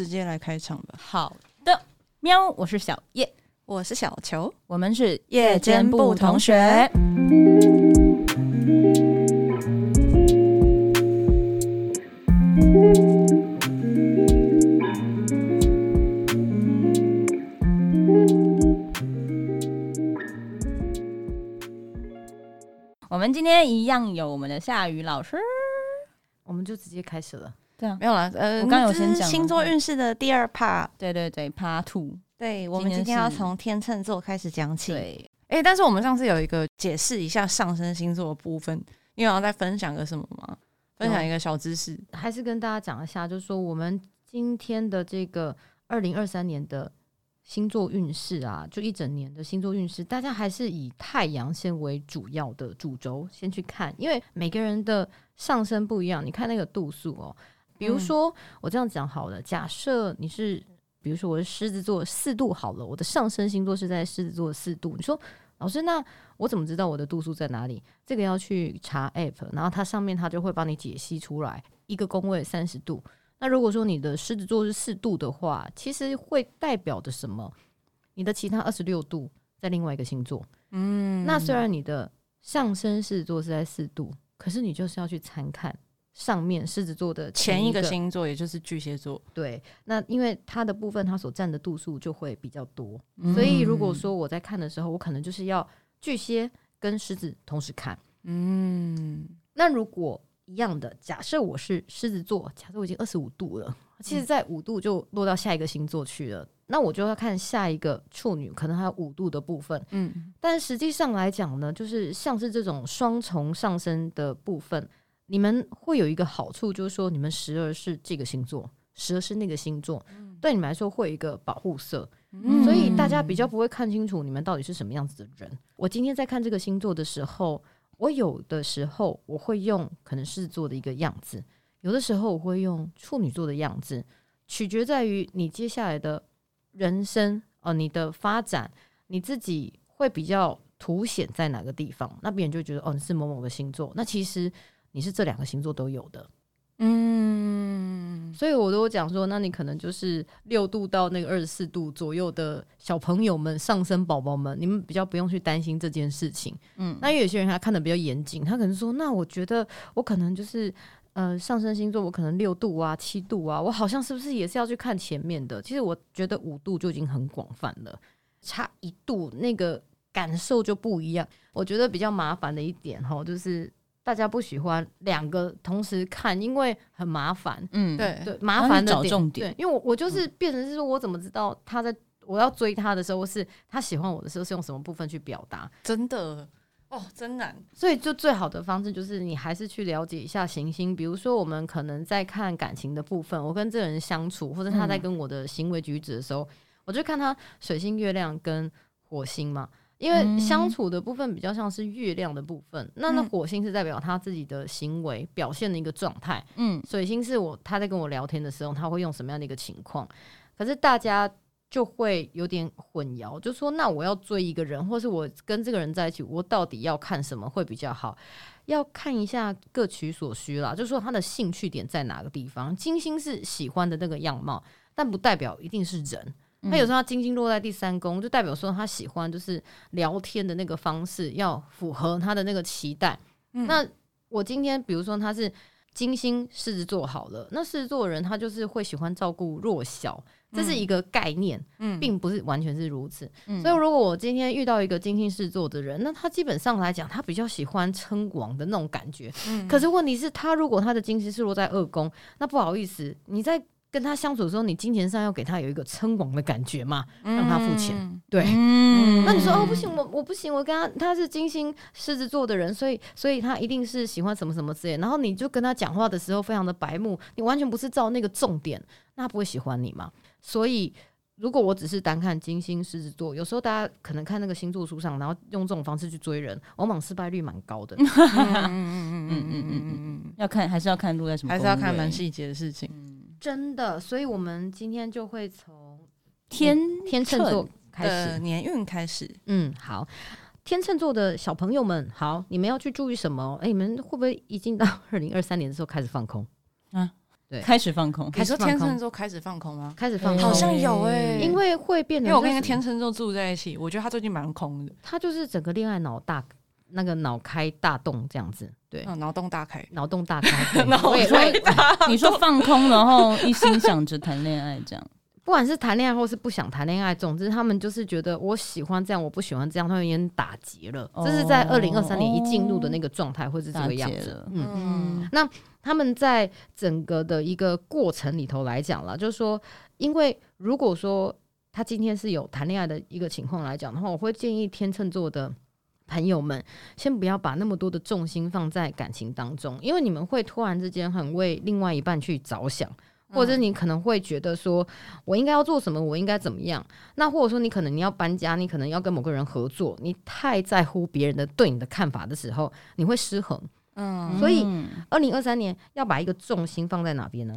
直接来开场吧。好的，喵，我是小叶，我是小球，我们是夜间部同学。我们今天一样有我们的夏雨老师，我们就直接开始了。对啊，没有啦。呃，我刚有先讲星座运势的第二 part。对对对，part two。对，我们今天要从天秤座开始讲起。对，哎、欸，但是我们上次有一个解释一下上升星座的部分，因为我要再分享个什么吗？分享一个小知识，还是跟大家讲一下，就是说我们今天的这个二零二三年的星座运势啊，就一整年的星座运势，大家还是以太阳线为主要的主轴先去看，因为每个人的上升不一样，你看那个度数哦。比如说，嗯、我这样讲好了，假设你是，比如说我是狮子座四度好了，我的上升星座是在狮子座四度。你说，老师，那我怎么知道我的度数在哪里？这个要去查 app，然后它上面它就会帮你解析出来，一个宫位三十度。那如果说你的狮子座是四度的话，其实会代表着什么？你的其他二十六度在另外一个星座。嗯，那虽然你的上升狮子座是在四度，可是你就是要去参看。上面狮子座的前一，个星座，也就是巨蟹座，对，那因为它的部分，它所占的度数就会比较多，嗯，所以如果说我在看的时候，我可能就是要巨蟹跟狮子同时看，嗯，那如果一样的，假设我是狮子座，假设我已经二十五度了，其实在五度就落到下一个星座去了，嗯，那我就要看下一个处女，可能还有五度的部分，嗯，但实际上来讲呢，就是像是这种双重上升的部分。你们会有一个好处，就是说你们时而是这个星座，时而是那个星座，嗯、对你们来说会有一个保护色，嗯、所以大家比较不会看清楚你们到底是什么样子的人。我今天在看这个星座的时候，我有的时候我会用可能狮子座的一个样子，有的时候我会用处女座的样子，取决在于你接下来的人生呃，你的发展，你自己会比较凸显在哪个地方，那别人就觉得哦，你是某某个星座，那其实。你是这两个星座都有的，嗯，所以我都讲说，那你可能就是六度到那个二十四度左右的小朋友们、上升宝宝们，你们比较不用去担心这件事情，嗯。那有些人他看的比较严谨，他可能说，那我觉得我可能就是呃上升星座，我可能六度啊、七度啊，我好像是不是也是要去看前面的？其实我觉得五度就已经很广泛了，差一度那个感受就不一样。我觉得比较麻烦的一点哈，就是。大家不喜欢两个同时看，因为很麻烦。嗯，对对，麻烦的点。对，因为我我就是变成是说，我怎么知道他在我要追他的时候，是他喜欢我的时候是用什么部分去表达？真的哦，真难。所以就最好的方式就是你还是去了解一下行星。比如说，我们可能在看感情的部分，我跟这个人相处，或者他在跟我的行为举止的时候，我就看他水星、月亮跟火星嘛。因为相处的部分比较像是月亮的部分，嗯、那那火星是代表他自己的行为表现的一个状态，嗯，水星是我他在跟我聊天的时候他会用什么样的一个情况，可是大家就会有点混淆，就说那我要追一个人，或是我跟这个人在一起，我到底要看什么会比较好？要看一下各取所需啦，就说他的兴趣点在哪个地方。金星是喜欢的那个样貌，但不代表一定是人。他有时候他金星落在第三宫，就代表说他喜欢就是聊天的那个方式要符合他的那个期待。嗯、那我今天比如说他是金星狮子座好了，那狮子座的人他就是会喜欢照顾弱小，这是一个概念，嗯、并不是完全是如此。嗯、所以如果我今天遇到一个金星狮子座的人，那他基本上来讲，他比较喜欢称王的那种感觉。嗯、可是问题是，他如果他的金星是落在二宫，那不好意思，你在。跟他相处的时候，你金钱上要给他有一个称王的感觉嘛，让他付钱。嗯、对，嗯、那你说哦，不行，我我不行，我跟他他是金星狮子座的人，所以所以他一定是喜欢什么什么之类。然后你就跟他讲话的时候非常的白目，你完全不是照那个重点，那他不会喜欢你嘛。所以如果我只是单看金星狮子座，有时候大家可能看那个星座书上，然后用这种方式去追人，往往失败率蛮高的。嗯嗯嗯嗯嗯嗯嗯，要看还是要看落在什么，还是要看蛮细节的事情。嗯真的，所以我们今天就会从天天秤座开始年运开始。嗯，好，天秤座的小朋友们，好，你们要去注意什么？哎，你们会不会已经到二零二三年的时候开始放空啊？对，开始放空。你说天秤座开始放空吗？开始放空，好像有哎，因为会变得，因为我跟一个天秤座住在一起，我觉得他最近蛮空的。他就是整个恋爱脑大，那个脑开大洞这样子，对，脑洞大开，脑洞大开。脑开大，你说放空，然后一心想着谈恋爱这样。不管是谈恋爱或是不想谈恋爱，总之他们就是觉得我喜欢这样，我不喜欢这样，他们有点打结了。这是在二零二三年一进入的那个状态，会是这个样子。嗯嗯。那他们在整个的一个过程里头来讲了，就是说，因为如果说他今天是有谈恋爱的一个情况来讲的话，我会建议天秤座的朋友们先不要把那么多的重心放在感情当中，因为你们会突然之间很为另外一半去着想。或者你可能会觉得说，我应该要做什么，我应该怎么样？那或者说你可能你要搬家，你可能要跟某个人合作，你太在乎别人的对你的看法的时候，你会失衡。嗯，所以二零二三年要把一个重心放在哪边呢？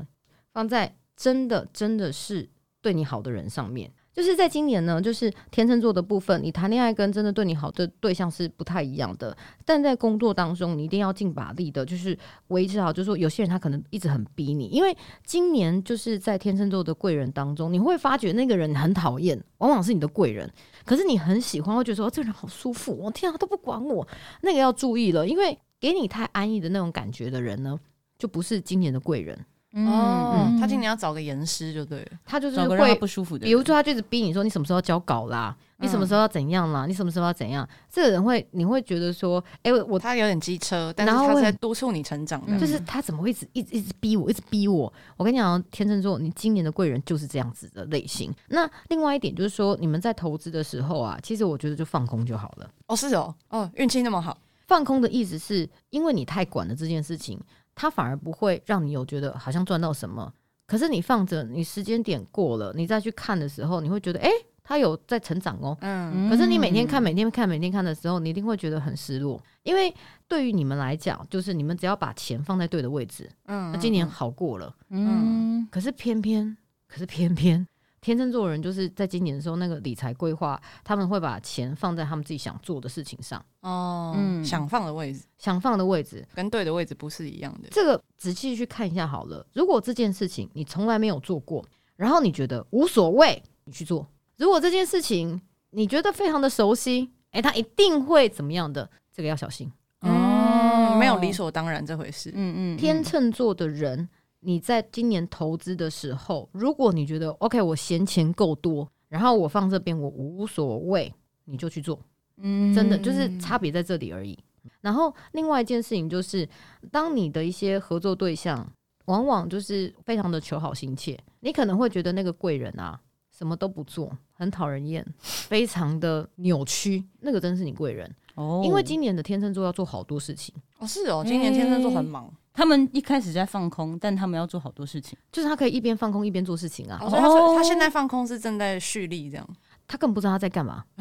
放在真的真的是对你好的人上面。就是在今年呢，就是天秤座的部分，你谈恋爱跟真的对你好的对象是不太一样的。但在工作当中，你一定要尽把力的，就是维持好。就是说，有些人他可能一直很逼你，因为今年就是在天秤座的贵人当中，你会发觉那个人很讨厌，往往是你的贵人。可是你很喜欢，会觉得说这个人好舒服，我天啊，都不管我。那个要注意了，因为给你太安逸的那种感觉的人呢，就不是今年的贵人。哦，嗯、他今年要找个严师就对了，他就是会不舒服的。比如说，他就是逼你说，你什么时候要交稿啦？嗯、你什么时候要怎样啦？你什么时候要怎样？这个人会，你会觉得说，哎、欸，我他有点机车，但是他是在督促你成长的。就是他怎么会一直一直一直逼我，一直逼我？我跟你讲，天秤座，你今年的贵人就是这样子的类型。那另外一点就是说，你们在投资的时候啊，其实我觉得就放空就好了。哦，是哦，哦，运气那么好，放空的意思是因为你太管了这件事情，他反而不会让你有觉得好像赚到什么。可是你放着，你时间点过了，你再去看的时候，你会觉得，哎、欸，他有在成长哦。嗯。可是你每天看、每天看、每天看的时候，你一定会觉得很失落，因为对于你们来讲，就是你们只要把钱放在对的位置，嗯，那今年好过了。嗯。可是偏偏，可是偏偏。天秤座人就是在今年的时候，那个理财规划，他们会把钱放在他们自己想做的事情上。哦，嗯，想放的位置，想放的位置跟对的位置不是一样的。这个仔细去看一下好了。如果这件事情你从来没有做过，然后你觉得无所谓，你去做；如果这件事情你觉得非常的熟悉，哎，他一定会怎么样的？这个要小心。嗯，没有理所当然这回事。嗯嗯，天秤座的人。你在今年投资的时候，如果你觉得 OK，我闲钱够多，然后我放这边我无所谓，你就去做，嗯，真的就是差别在这里而已。然后另外一件事情就是，当你的一些合作对象往往就是非常的求好心切，你可能会觉得那个贵人啊什么都不做，很讨人厌，非常的扭曲，那个真是你贵人哦。因为今年的天秤座要做好多事情哦，是哦，今年天秤座很忙。他们一开始在放空，但他们要做好多事情，就是他可以一边放空一边做事情啊。哦，所以他，他现在放空是正在蓄力，这样他根本不知道他在干嘛，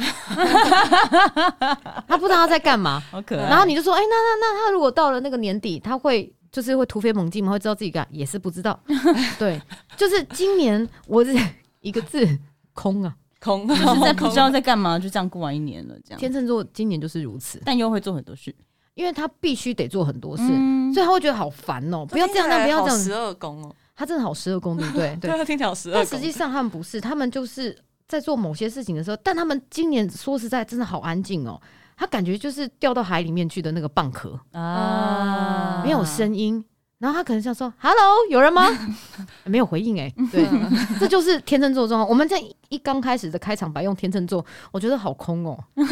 他不知道他在干嘛，好可爱。然后你就说，哎、欸，那那那他如果到了那个年底，他会就是会突飞猛进吗？会知道自己干也是不知道。对，就是今年我是一个字空啊，空，就是在不知道在干嘛，就这样过完一年了。这样天秤座今年就是如此，但又会做很多事。因为他必须得做很多事，嗯、所以他会觉得好烦哦、喔！不要这样，那不要这样。十二宫哦，他真的好十二宫，对不对？对，听起来好十二宫。但实际上他们不是，他们就是在做某些事情的时候，但他们今年说实在真的好安静哦、喔，他感觉就是掉到海里面去的那个蚌壳啊，没有声音。然后他可能想说：“Hello，有人吗？” 没有回应哎、欸。对，这就是天秤座状况。我们在一刚开始的开场白用天秤座，我觉得好空哦、喔。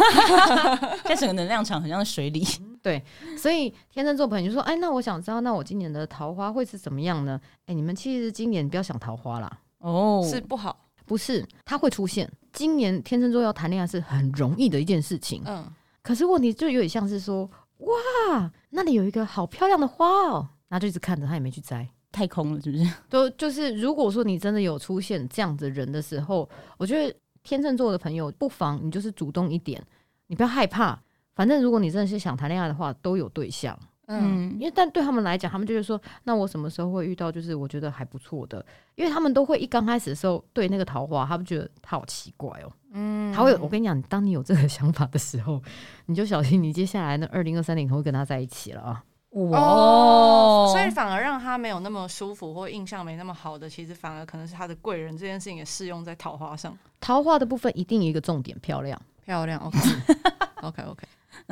在整个能量场很像水里。对，所以天秤座朋友就说：“哎，那我想知道，那我今年的桃花会是怎么样呢？”哎，你们其实今年不要想桃花啦。哦，是不好，不是，它会出现。今年天秤座要谈恋爱是很容易的一件事情。嗯，可是问题就有点像是说：“哇，那里有一个好漂亮的花哦。”然后就一直看着他，也没去摘，太空了，是不是？都就是，如果说你真的有出现这样子的人的时候，我觉得天秤座的朋友不妨你就是主动一点，你不要害怕。反正如果你真的是想谈恋爱的话，都有对象。嗯，因为但对他们来讲，他们就是说，那我什么时候会遇到就是我觉得还不错的？因为他们都会一刚开始的时候对那个桃花，他们觉得他好奇怪哦。嗯，他会，我跟你讲，当你有这个想法的时候，你就小心，你接下来那二零二三年会跟他在一起了啊。哦，所以反而让他没有那么舒服或印象没那么好的，其实反而可能是他的贵人。这件事情也适用在桃花上。桃花的部分一定有一个重点，漂亮，漂亮。OK，OK，OK，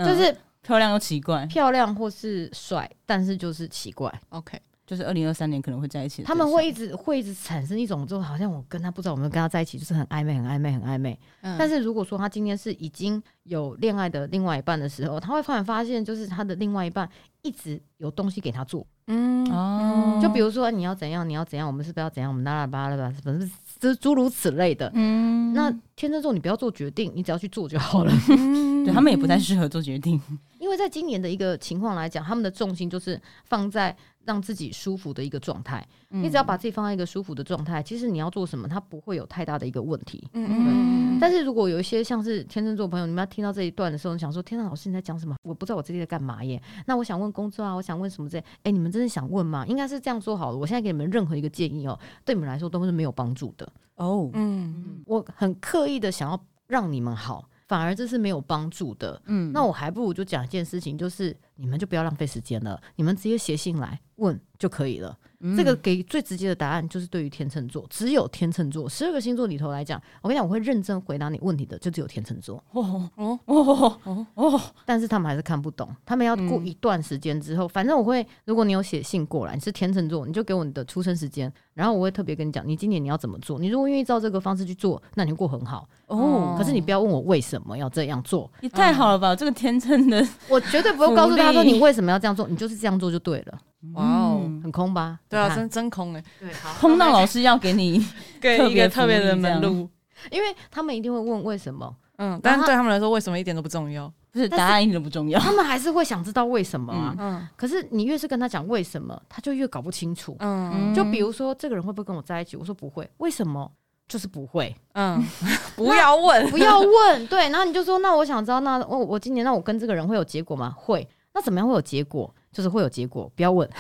就是漂亮又奇怪，漂亮或是帅，但是就是奇怪。OK。就是二零二三年可能会在一起，他们会一直会一直产生一种，就好像我跟他不知道我们跟他在一起，就是很暧昧、很暧昧、很暧昧。嗯。但是如果说他今天是已经有恋爱的另外一半的时候，他会突然发现，就是他的另外一半一直有东西给他做。嗯哦。就比如说你要怎样，你要怎样，我们是不是要怎样？我们拉拉巴拉巴，反正就是诸如此类的。嗯。那天秤座，你不要做决定，你只要去做就好了。嗯。对他们也不太适合做决定，因为在今年的一个情况来讲，他们的重心就是放在。让自己舒服的一个状态，你只要把自己放在一个舒服的状态，其实你要做什么，它不会有太大的一个问题。嗯嗯。但是如果有一些像是天秤座朋友，你们要听到这一段的时候，你想说：“天哪，老师你在讲什么？我不知道我自己在干嘛耶。”那我想问工作啊，我想问什么这？哎，你们真的想问吗？应该是这样说好了。我现在给你们任何一个建议哦，对你们来说都是没有帮助的哦。嗯，我很刻意的想要让你们好，反而这是没有帮助的。嗯，那我还不如就讲一件事情，就是。你们就不要浪费时间了，你们直接写信来问就可以了。嗯、这个给最直接的答案就是对于天秤座，只有天秤座十二个星座里头来讲，我跟你讲，我会认真回答你问题的，就只有天秤座。哦哦哦哦哦！但是他们还是看不懂，他们要过一段时间之后，嗯、反正我会，如果你有写信过来，你是天秤座，你就给我你的出生时间，然后我会特别跟你讲，你今年你要怎么做。你如果愿意照这个方式去做，那你会过很好哦。可是你不要问我为什么要这样做，你太好了吧？嗯、这个天秤的，我绝对不会告诉他说你为什么要这样做，你就是这样做就对了。哇哦，很空吧？对啊，真真空哎。对，空到老师要给你 给一个特别的门路，因为他们一定会问为什么。嗯，但是对他们来说，为什么一点都不重要？不是答案一点都不重要，他们还是会想知道为什么啊。嗯，可是你越是跟他讲为什么，他就越搞不清楚。嗯，就比如说这个人会不会跟我在一起？我说不会，为什么？就是不会。嗯，不要问，不要问。对，然后你就说，那我想知道，那我我今年那我跟这个人会有结果吗？会。那怎么样会有结果？就是会有结果，不要问。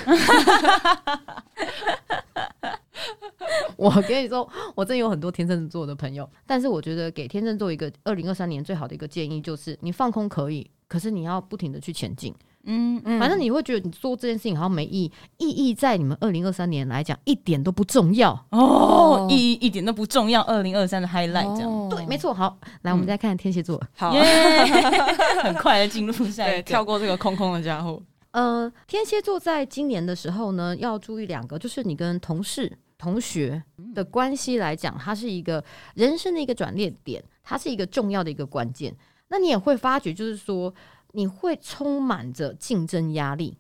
我跟你说，我真有很多天秤座的朋友，但是我觉得给天秤座一个二零二三年最好的一个建议就是，你放空可以，可是你要不停的去前进。嗯嗯，反正你会觉得你做这件事情好像没意义，意义在你们二零二三年来讲一点都不重要哦，意义一点都不重要。二零二三的 highlight 这样，哦、对，没错。好，来，我们再看天蝎座，好，很快的进入下一个，跳过这个空空的家伙。呃，天蝎座在今年的时候呢，要注意两个，就是你跟同事、同学的关系来讲，它是一个人生的一个转捩点，它是一个重要的一个关键。那你也会发觉，就是说。你会充满着竞争压力，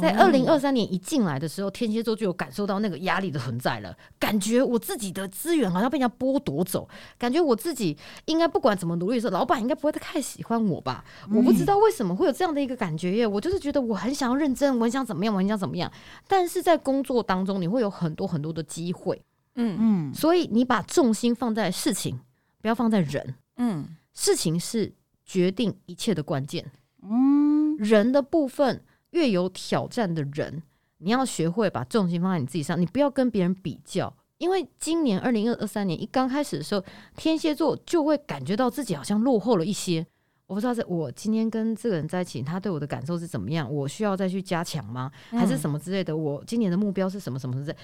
在二零二三年一进来的时候，天蝎座就有感受到那个压力的存在了，感觉我自己的资源好像被人家剥夺走，感觉我自己应该不管怎么努力的时候，老板应该不会太喜欢我吧？我不知道为什么会有这样的一个感觉耶，我就是觉得我很想要认真，我很想怎么样，我很想怎么样，但是在工作当中，你会有很多很多的机会，嗯。嗯，所以你把重心放在事情，不要放在人，嗯，事情是决定一切的关键。嗯，人的部分越有挑战的人，你要学会把重心放在你自己上，你不要跟别人比较，因为今年二零二三年一刚开始的时候，天蝎座就会感觉到自己好像落后了一些。我不知道是我今天跟这个人在一起，他对我的感受是怎么样？我需要再去加强吗？还是什么之类的？我今年的目标是什么？什么之类？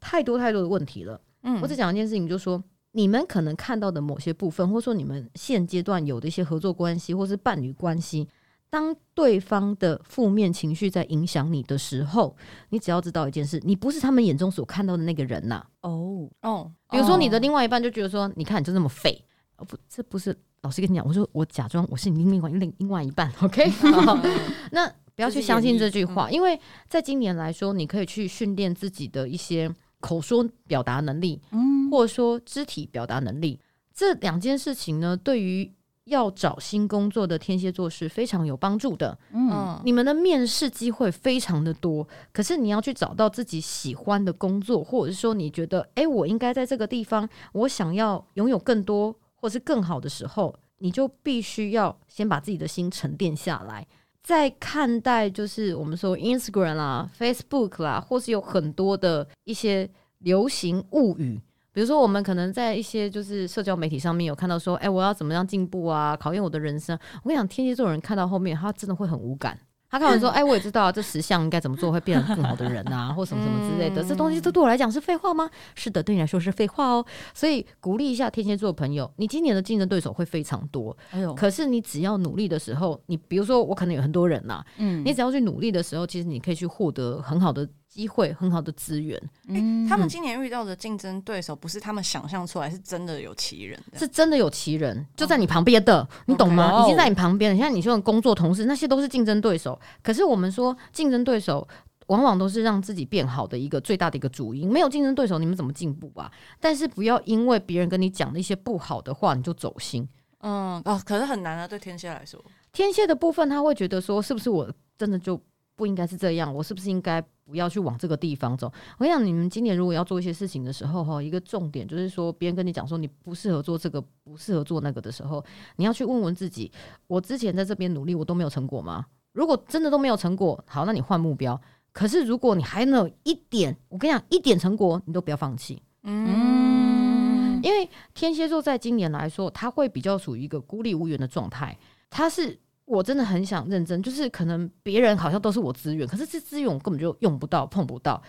太多太多的问题了。嗯，我只讲一件事情，就是说你们可能看到的某些部分，或者说你们现阶段有的一些合作关系，或是伴侣关系。当对方的负面情绪在影响你的时候，你只要知道一件事：你不是他们眼中所看到的那个人呐。哦哦，比如说你的另外一半就觉得说：“你看你就那么废。”哦不，这不是老师跟你讲，我说我假装我是你另外另另外一半。OK，那不要去相信这句话，因为在今年来说，你可以去训练自己的一些口说表达能力，嗯，或者说肢体表达能力。这两件事情呢，对于要找新工作的天蝎座是非常有帮助的。嗯，你们的面试机会非常的多，可是你要去找到自己喜欢的工作，或者是说你觉得，哎、欸，我应该在这个地方，我想要拥有更多或是更好的时候，你就必须要先把自己的心沉淀下来，再看待就是我们说 Instagram 啦、Facebook 啦，或是有很多的一些流行物语。比如说，我们可能在一些就是社交媒体上面有看到说，哎，我要怎么样进步啊？考验我的人生。我跟你讲，天蝎座人看到后面，他真的会很无感。他看完说：“哎，我也知道啊，这十项应该怎么做会变成更好的人啊，或什么什么之类的。这东西这对我来讲是废话吗？是的，对你来说是废话哦。所以鼓励一下天蝎座的朋友，你今年的竞争对手会非常多。哎呦，可是你只要努力的时候，你比如说我可能有很多人呐，嗯，你只要去努力的时候，其实你可以去获得很好的。”机会很好的资源，嗯，他们今年遇到的竞争对手不是他们想象出来，是真的有奇人，是真的有奇人就在你旁边的，你懂吗？已经在你旁边，了像你说的工作同事，那些都是竞争对手。可是我们说竞争对手往往都是让自己变好的一个最大的一个主因。没有竞争对手，你们怎么进步啊？但是不要因为别人跟你讲的一些不好的话，你就走心。嗯，哦，可是很难啊，对天蝎来说，天蝎的部分他会觉得说，是不是我真的就不应该是这样？我是不是应该？不要去往这个地方走。我想你们今年如果要做一些事情的时候，哈，一个重点就是说，别人跟你讲说你不适合做这个，不适合做那个的时候，你要去问问自己：我之前在这边努力，我都没有成果吗？如果真的都没有成果，好，那你换目标。可是如果你还能有一点，我跟你讲，一点成果，你都不要放弃。嗯，因为天蝎座在今年来说，他会比较属于一个孤立无援的状态，他是。我真的很想认真，就是可能别人好像都是我资源，可是这资源我根本就用不到、碰不到。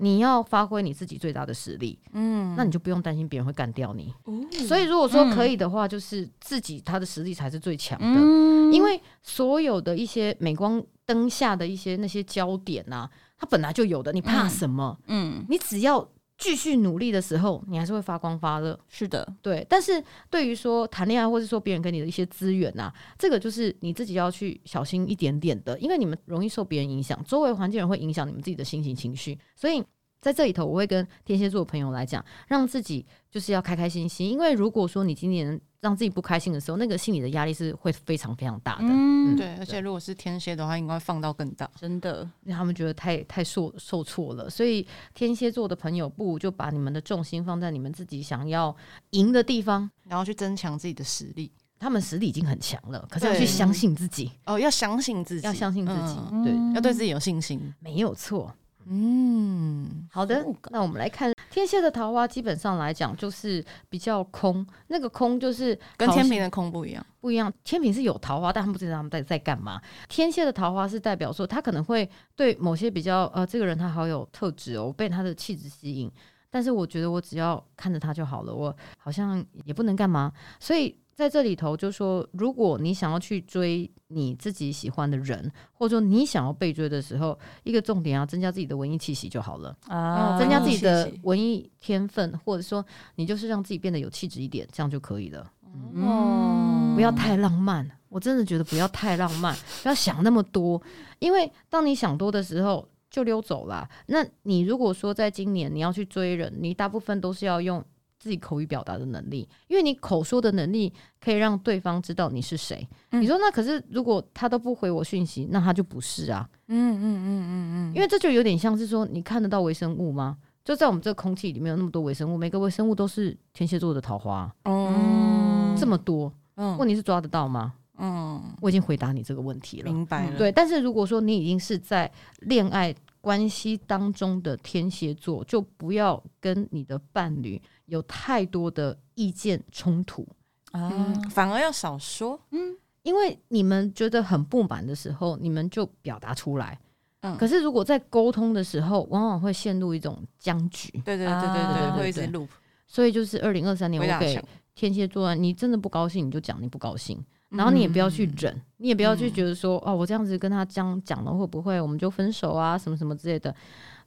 你要发挥你自己最大的实力，嗯，那你就不用担心别人会干掉你。哦、所以如果说可以的话，就是自己他的实力才是最强的，嗯、因为所有的一些镁光灯下的一些那些焦点呐、啊，它本来就有的，你怕什么？嗯，你只要。继续努力的时候，你还是会发光发热。是的，对。但是对于说谈恋爱，或者说别人给你的一些资源呐、啊，这个就是你自己要去小心一点点的，因为你们容易受别人影响，周围环境人会影响你们自己的心情情绪，所以。在这里头，我会跟天蝎座的朋友来讲，让自己就是要开开心心。因为如果说你今年让自己不开心的时候，那个心理的压力是会非常非常大的。嗯，对。而且如果是天蝎的话，应该放到更大，真的，因为他们觉得太太受受挫了。所以天蝎座的朋友，不如就把你们的重心放在你们自己想要赢的地方，然后去增强自己的实力。他们实力已经很强了，可是要去相信自己。哦，要相信自己，要相信自己，嗯、对，要对自己有信心，没有错。嗯，好的，那我们来看天蝎的桃花，基本上来讲就是比较空。那个空就是跟天平的空不一样，不一样。天平是有桃花，但他们不知道他们在在干嘛。天蝎的桃花是代表说，他可能会对某些比较呃，这个人他好有特质哦，被他的气质吸引。但是我觉得我只要看着他就好了，我好像也不能干嘛，所以。在这里头，就说如果你想要去追你自己喜欢的人，或者说你想要被追的时候，一个重点要增加自己的文艺气息就好了啊，增加自己的文艺天分，或者说你就是让自己变得有气质一点，这样就可以了。嗯，不要太浪漫，我真的觉得不要太浪漫，不要想那么多，因为当你想多的时候就溜走了。那你如果说在今年你要去追人，你大部分都是要用。自己口语表达的能力，因为你口说的能力可以让对方知道你是谁。嗯、你说那可是如果他都不回我讯息，那他就不是啊。嗯嗯嗯嗯嗯，因为这就有点像是说，你看得到微生物吗？就在我们这个空气里面有那么多微生物，每个微生物都是天蝎座的桃花。嗯，这么多，嗯，问题是抓得到吗？嗯，我已经回答你这个问题了，明白了。对，但是如果说你已经是在恋爱关系当中的天蝎座，就不要跟你的伴侣有太多的意见冲突啊，嗯，反而要少说。嗯，因为你们觉得很不满的时候，你们就表达出来。嗯，可是如果在沟通的时候，往往会陷入一种僵局。对对对对对，会一直 loop。所以就是二零二三年，我给天蝎座，你真的不高兴，你就讲你不高兴。然后你也不要去忍，嗯、你也不要去觉得说，嗯、哦，我这样子跟他这样讲了，会不会我们就分手啊？什么什么之类的。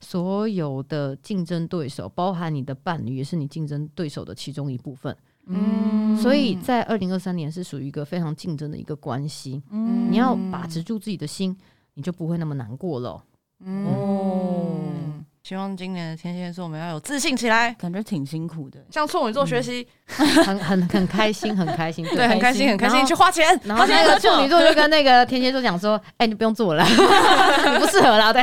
所有的竞争对手，包含你的伴侣，也是你竞争对手的其中一部分。嗯，所以在二零二三年是属于一个非常竞争的一个关系。嗯，你要把持住自己的心，你就不会那么难过了。嗯。哦希望今年的天蝎座我们要有自信起来，感觉挺辛苦的。向处女座学习，很很很开心，很开心，对，很开心，很开心，去花钱。然后那个处女座就跟那个天蝎座讲说：“哎，你不用做了，你不适合了。”对。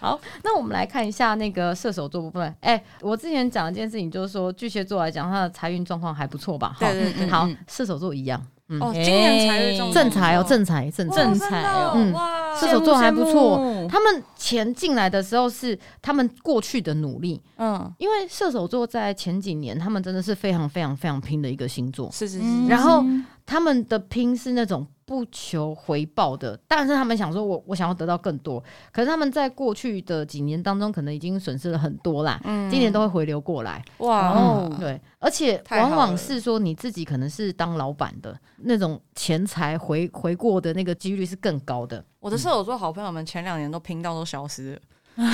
好，那我们来看一下那个射手座部分。哎，我之前讲一件事情，就是说巨蟹座来讲，他的财运状况还不错吧？对对对。好，射手座一样。哦，今年财运正财哦，正财正正财哦，嗯，射手座还不错。他们钱进来的时候是他们过去的努力，嗯，因为射手座在前几年他们真的是非常非常非常拼的一个星座，是是是。然后他们的拼是那种不求回报的，但是他们想说我我想要得到更多，可是他们在过去的几年当中可能已经损失了很多啦，嗯，今年都会回流过来，哇，哦，对，而且往往是说你自己可能是当老板的那种钱财回回过的那个几率是更高的。我的射手座好朋友们前两年都拼到都消失了。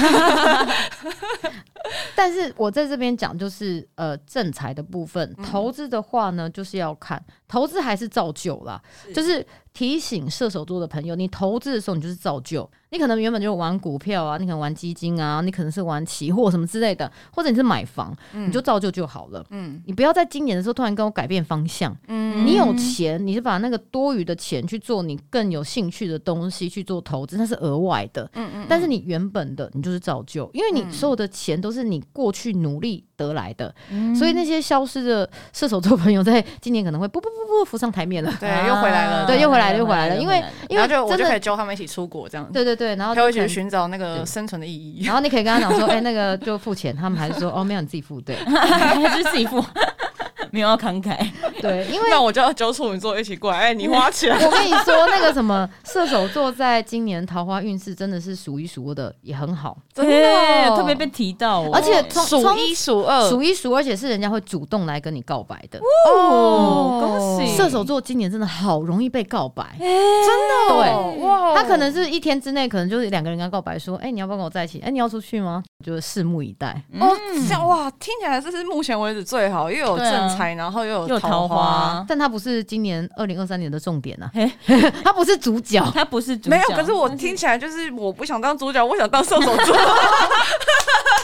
但是我在这边讲就是呃正财的部分，投资的话呢，就是要看投资还是照旧啦，是。就是提醒射手座的朋友，你投资的时候你就是造就。你可能原本就玩股票啊，你可能玩基金啊，你可能是玩期货什么之类的，或者你是买房，嗯、你就造就就好了。嗯，你不要在今年的时候突然跟我改变方向。嗯，你有钱，你是把那个多余的钱去做你更有兴趣的东西去做投资，那是额外的。嗯嗯，但是你原本的你就是造就，因为你所有的钱都是你过去努力得来的，嗯、所以那些消失的射手座朋友在今年可能会不不不不浮上台面了。对，又回来了。对，又回来了，又回来了。因为因为就我就可以教他们一起出国这样。对对对，然后他会去寻找那个生存的意义。然后你可以跟他讲说，哎、欸，那个就付钱，他们还是说，哦，没有，你自己付，对，还是自己付。没有要慷慨，对，因为 那我就要揪处女座一起过来。哎，你花钱。我跟你说，那个什么射手座在今年桃花运势真的是数一数二的，也很好，真的特别被提到，而且数一数二，数一数二，而且是人家会主动来跟你告白的。哦，恭喜！射手座今年真的好容易被告白，真的，对，哇，他可能是一天之内，可能就是两个人跟他告白，说，哎，你要不要跟我在一起？哎，你要出去吗？就是拭目以待。哦，这样哇，听起来这是目前为止最好，又有正财，然后又有。桃花，但他不是今年二零二三年的重点啊，他不是主角，他不是主角。没有，可是我听起来就是我不想当主角，我想当射手座。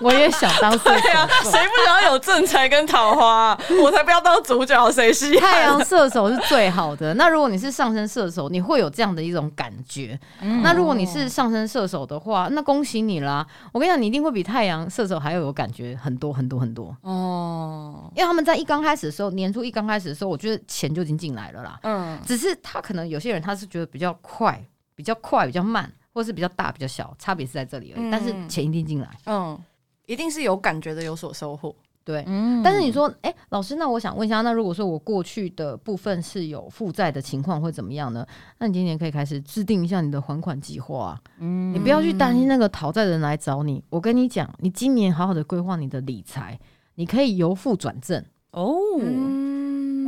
我也想当射手座，谁不想要有正财跟桃花？我才不要当主角，谁需要？太阳射手是最好的。那如果你是上升射手，你会有这样的一种感觉。嗯、那如果你是上升射手的话，那恭喜你啦！我跟你讲，你一定会比太阳射手还要有感觉很多很多很多哦。因为他们在一刚开始的时候，年初一刚开始的时候，我觉得钱就已经进来了啦。嗯，只是他可能有些人他是觉得比较快，比较快，比较慢。或是比较大比较小，差别是在这里而已。嗯、但是钱一定进来，嗯，一定是有感觉的，有所收获。对，嗯。但是你说，哎、欸，老师，那我想问一下，那如果说我过去的部分是有负债的情况，会怎么样呢？那你今年可以开始制定一下你的还款计划、啊。嗯，你不要去担心那个讨债的人来找你。我跟你讲，你今年好好的规划你的理财，你可以由负转正哦。嗯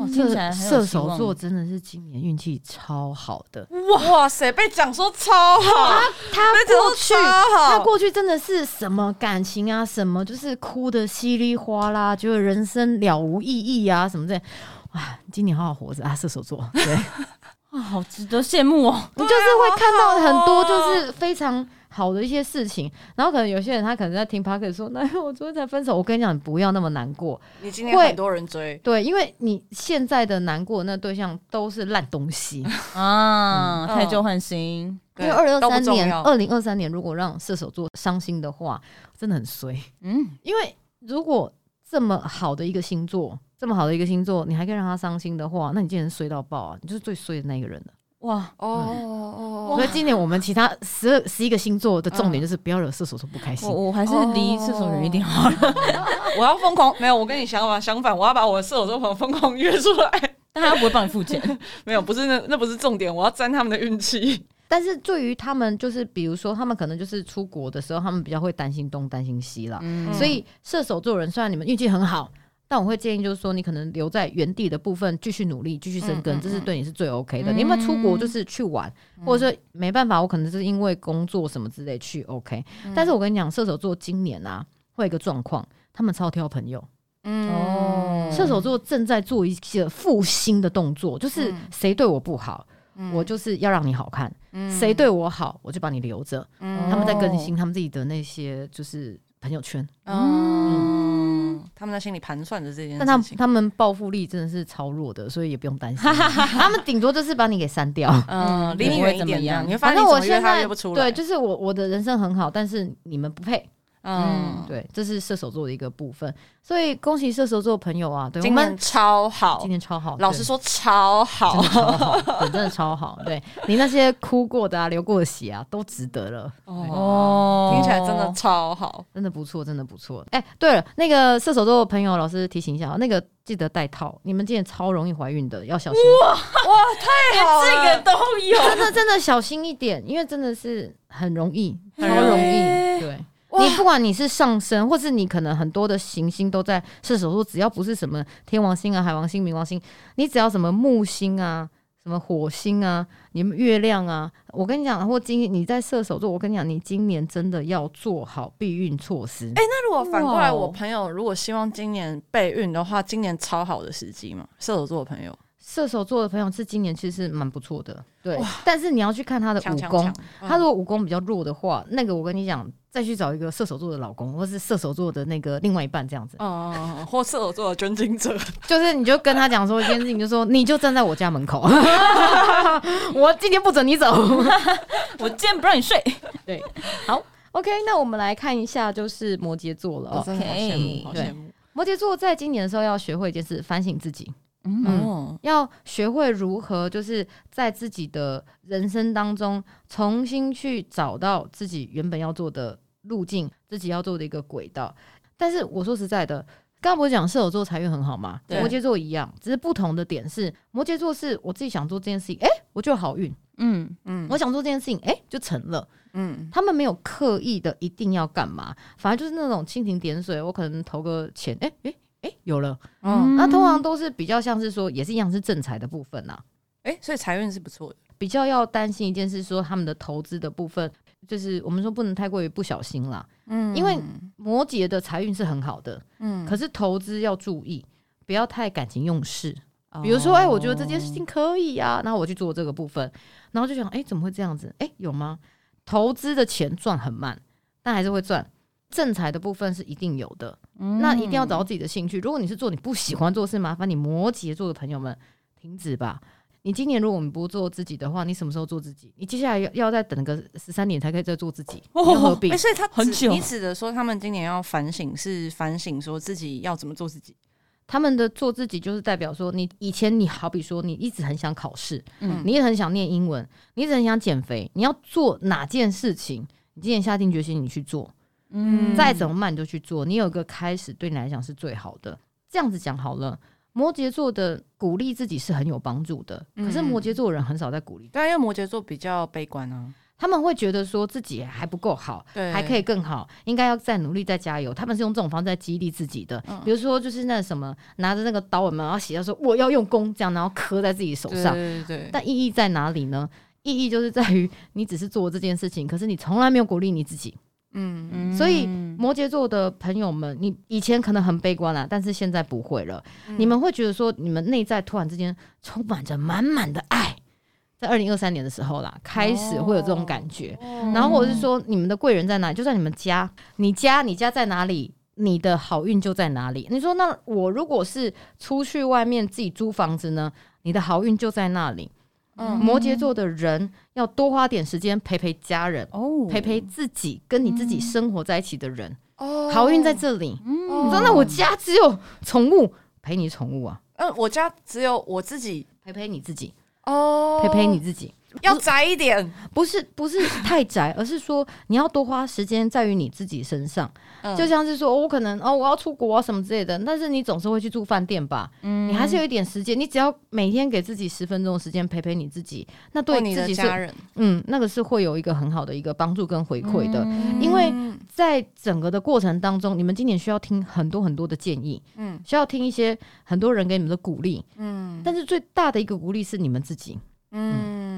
射射手座真的是今年运气超好的哇哇塞！被讲说超好，他他过去他过去真的是什么感情啊，什么就是哭的稀里哗啦，觉得人生了无意义啊，什么的。哇，今年好好活着啊，射手座对 啊，好值得羡慕哦。你就是会看到很多就是非常。好的一些事情，然后可能有些人他可能在听 Podcast 说，那我昨天才分手。我跟你讲，你不要那么难过。你今天很多人追，对，因为你现在的难过的那对象都是烂东西 啊，汰旧换新。因为二零二三年，二零二三年如果让射手座伤心的话，真的很衰。嗯，因为如果这么好的一个星座，这么好的一个星座，你还可以让他伤心的话，那你今年衰到爆啊！你就是最衰的那个人了。哇哦哦！所以今年我们其他十二十一个星座的重点就是不要惹射手座不开心。我我还是离射手远一点好了。我要疯狂，没有，我跟你想法相反，我要把我的射手座朋友疯狂约出来，但他不会帮你付钱。没有，不是那那不是重点，我要沾他们的运气。但是对于他们，就是比如说他们可能就是出国的时候，他们比较会担心东担心西了。嗯，所以射手座人虽然你们运气很好。但我会建议，就是说，你可能留在原地的部分继续努力，继续生根，嗯嗯嗯、这是对你是最 OK 的。嗯、你有没有出国，就是去玩，嗯、或者说没办法，我可能是因为工作什么之类去 OK。嗯、但是我跟你讲，射手座今年啊，会有一个状况，他们超挑朋友。嗯哦，射手座正在做一些复兴的动作，就是谁对我不好，嗯、我就是要让你好看；谁、嗯、对我好，我就把你留着。嗯、他们在更新他们自己的那些就是朋友圈。嗯。嗯他们在心里盘算着这件事情，但他们他们报复力真的是超弱的，所以也不用担心。他们顶多就是把你给删掉，嗯，离你远一点。反正我现在对，就是我我的人生很好，但是你们不配。嗯，对，这是射手座的一个部分。所以恭喜射手座的朋友啊！对，今天超好，今天超好。老实说，超好，真的超好，对，真的超好。对，你那些哭过的啊、流过的血啊，都值得了。哦，听起来真的超好，真的不错，真的不错。哎，对了，那个射手座的朋友，老师提醒一下，那个记得戴套。你们今天超容易怀孕的，要小心。哇哇，太好了，这个都有，真的真的小心一点，因为真的是很容易，超容易。对。你不管你是上升，或是你可能很多的行星都在射手座，只要不是什么天王星啊、海王星、冥王星，你只要什么木星啊、什么火星啊、你们月亮啊，我跟你讲，或今你在射手座，我跟你讲，你今年真的要做好避孕措施。哎、欸，那如果反过来，我朋友如果希望今年备孕的话，今年超好的时机嘛？射手座的朋友。射手座的朋友是今年其实蛮不错的，对。但是你要去看他的武功，他如果武功比较弱的话，那个我跟你讲，再去找一个射手座的老公，或是射手座的那个另外一半这样子。哦，或射手座的捐精者，就是你就跟他讲说一件事情，就说你就站在我家门口，我今天不准你走，我今天不让你睡。对，好，OK，那我们来看一下，就是摩羯座了。OK，好羡慕，好羡慕。摩羯座在今年的时候要学会一件事，反省自己。嗯，要学会如何就是在自己的人生当中重新去找到自己原本要做的路径，自己要做的一个轨道。但是我说实在的，刚刚不是讲射手座财运很好吗？摩羯座一样，只是不同的点是，摩羯座是我自己想做这件事情，哎、欸，我就好运。嗯嗯，我想做这件事情，哎、欸，就成了。嗯，他们没有刻意的一定要干嘛，反而就是那种蜻蜓点水，我可能投个钱，哎、欸、哎。欸哎、欸，有了，嗯，那通常都是比较像是说，也是一样是正财的部分呐、啊，哎、欸，所以财运是不错的。比较要担心一件事，说他们的投资的部分，就是我们说不能太过于不小心啦，嗯，因为摩羯的财运是很好的，嗯，可是投资要注意，不要太感情用事。比如说，哎、欸，我觉得这件事情可以啊，那我去做这个部分，然后就想，哎、欸，怎么会这样子？哎、欸，有吗？投资的钱赚很慢，但还是会赚。正财的部分是一定有的，嗯、那一定要找到自己的兴趣。如果你是做你不喜欢做事，麻烦你摩羯座的朋友们停止吧。你今年如果我们不做自己的话，你什么时候做自己？你接下来要要再等个十三年才可以再做自己，你何必？所以他很久。你指的说他们今年要反省，是反省说自己要怎么做自己？他们的做自己就是代表说，你以前你好比说你一直很想考试，嗯，你也很想念英文，你一直很想减肥，你要做哪件事情？你今年下定决心，你去做。嗯，再怎么慢你就去做，你有个开始对你来讲是最好的。这样子讲好了，摩羯座的鼓励自己是很有帮助的，可是摩羯座的人很少在鼓励。对，因为摩羯座比较悲观啊，他们会觉得说自己还不够好，对，还可以更好，应该要再努力再加油。他们是用这种方式在激励自己的，比如说就是那什么拿着那个刀，然后写到说我要用功，这样然后刻在自己手上。对对对。但意义在哪里呢？意义就是在于你只是做这件事情，可是你从来没有鼓励你自己。嗯，所以摩羯座的朋友们，你以前可能很悲观啦，但是现在不会了。嗯、你们会觉得说，你们内在突然之间充满着满满的爱，在二零二三年的时候啦，开始会有这种感觉。哦、然后或者是说，你们的贵人在哪里？就在你们家，你家你家在哪里，你的好运就在哪里。你说，那我如果是出去外面自己租房子呢？你的好运就在那里。嗯，摩羯座的人要多花点时间陪陪家人，哦，陪陪自己跟你自己生活在一起的人，哦，好运在这里。嗯，你说那我家只有宠物，陪你宠物啊？嗯，我家只有我自己，陪陪你自己，哦，陪陪你自己。要宅一点，不是不是太宅，而是说你要多花时间在于你自己身上。嗯、就像是说，我可能哦，我要出国啊什么之类的，但是你总是会去住饭店吧？嗯，你还是有一点时间，你只要每天给自己十分钟的时间陪陪你自己，那对你自己家人，嗯，那个是会有一个很好的一个帮助跟回馈的。嗯、因为在整个的过程当中，你们今年需要听很多很多的建议，嗯，需要听一些很多人给你们的鼓励，嗯，但是最大的一个鼓励是你们自己。嗯嗯，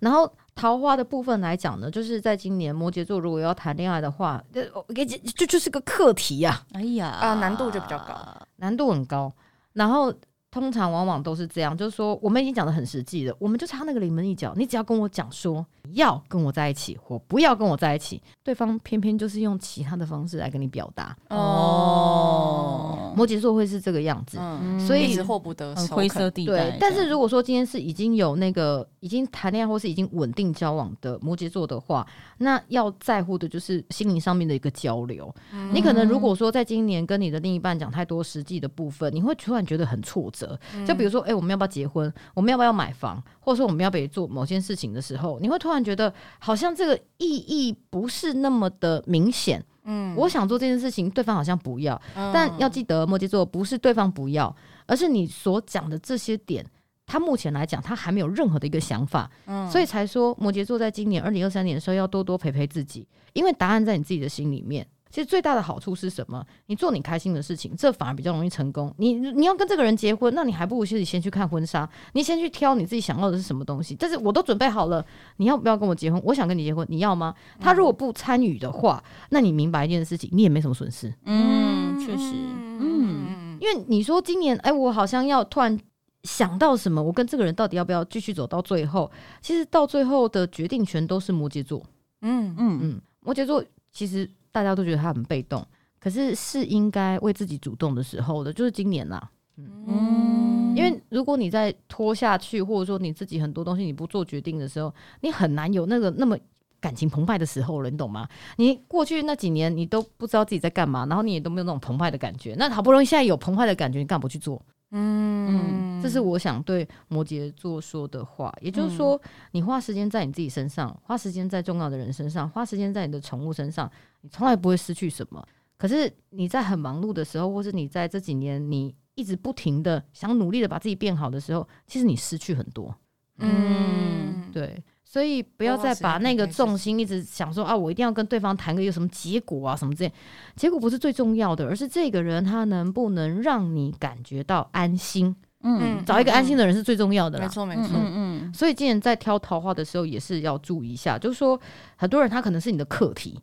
然后桃花的部分来讲呢，就是在今年摩羯座如果要谈恋爱的话，就给就就就是个课题呀。哎呀啊，难度就比较高，难度很高。然后通常往往都是这样，就是说我们已经讲的很实际了，我们就差那个临门一脚，你只要跟我讲说你要跟我在一起，或不要跟我在一起，对方偏偏就是用其他的方式来跟你表达。哦，摩羯座会是这个样子，嗯，所以一直获不得手，灰色地带。对，但是如果说今天是已经有那个已经谈恋爱或是已经稳定交往的摩羯座的话，那要在乎的就是心灵上面的一个交流。嗯、你可能如果说在今年跟你的另一半讲太多实际的部分，你会突然觉得很挫折。就比如说，哎、欸，我们要不要结婚？我们要不要买房？或者说我们要不要做某件事情的时候，你会突然觉得好像这个意义不是那么的明显。嗯，我想做这件事情，对方好像不要。嗯、但要记得，摩羯座不是对方不要，而是你所讲的这些点，他目前来讲他还没有任何的一个想法。嗯，所以才说摩羯座在今年二零二三年的时候要多多陪陪自己，因为答案在你自己的心里面。其实最大的好处是什么？你做你开心的事情，这反而比较容易成功。你你要跟这个人结婚，那你还不如自己先去看婚纱，你先去挑你自己想要的是什么东西。但是我都准备好了，你要不要跟我结婚？我想跟你结婚，你要吗？他如果不参与的话，那你明白一件事情，你也没什么损失。嗯，确实，嗯，因为你说今年，哎，我好像要突然想到什么，我跟这个人到底要不要继续走到最后？其实到最后的决定权都是摩羯座。嗯嗯嗯，摩羯座其实。大家都觉得他很被动，可是是应该为自己主动的时候的，就是今年啦。嗯，因为如果你在拖下去，或者说你自己很多东西你不做决定的时候，你很难有那个那么感情澎湃的时候了，你懂吗？你过去那几年你都不知道自己在干嘛，然后你也都没有那种澎湃的感觉，那好不容易现在有澎湃的感觉，你干嘛不去做？嗯，这是我想对摩羯座说的话。也就是说，你花时间在你自己身上，花时间在重要的人身上，花时间在你的宠物身上，你从来不会失去什么。可是你在很忙碌的时候，或是你在这几年你一直不停的想努力的把自己变好的时候，其实你失去很多。嗯，对。所以不要再把那个重心一直想说啊，我一定要跟对方谈个有什么结果啊什么之类，结果不是最重要的，而是这个人他能不能让你感觉到安心。嗯，找一个安心的人是最重要的啦。没错没错。嗯嗯。所以今年在挑桃花的时候也是要注意一下，就是说很多人他可能是你的课题，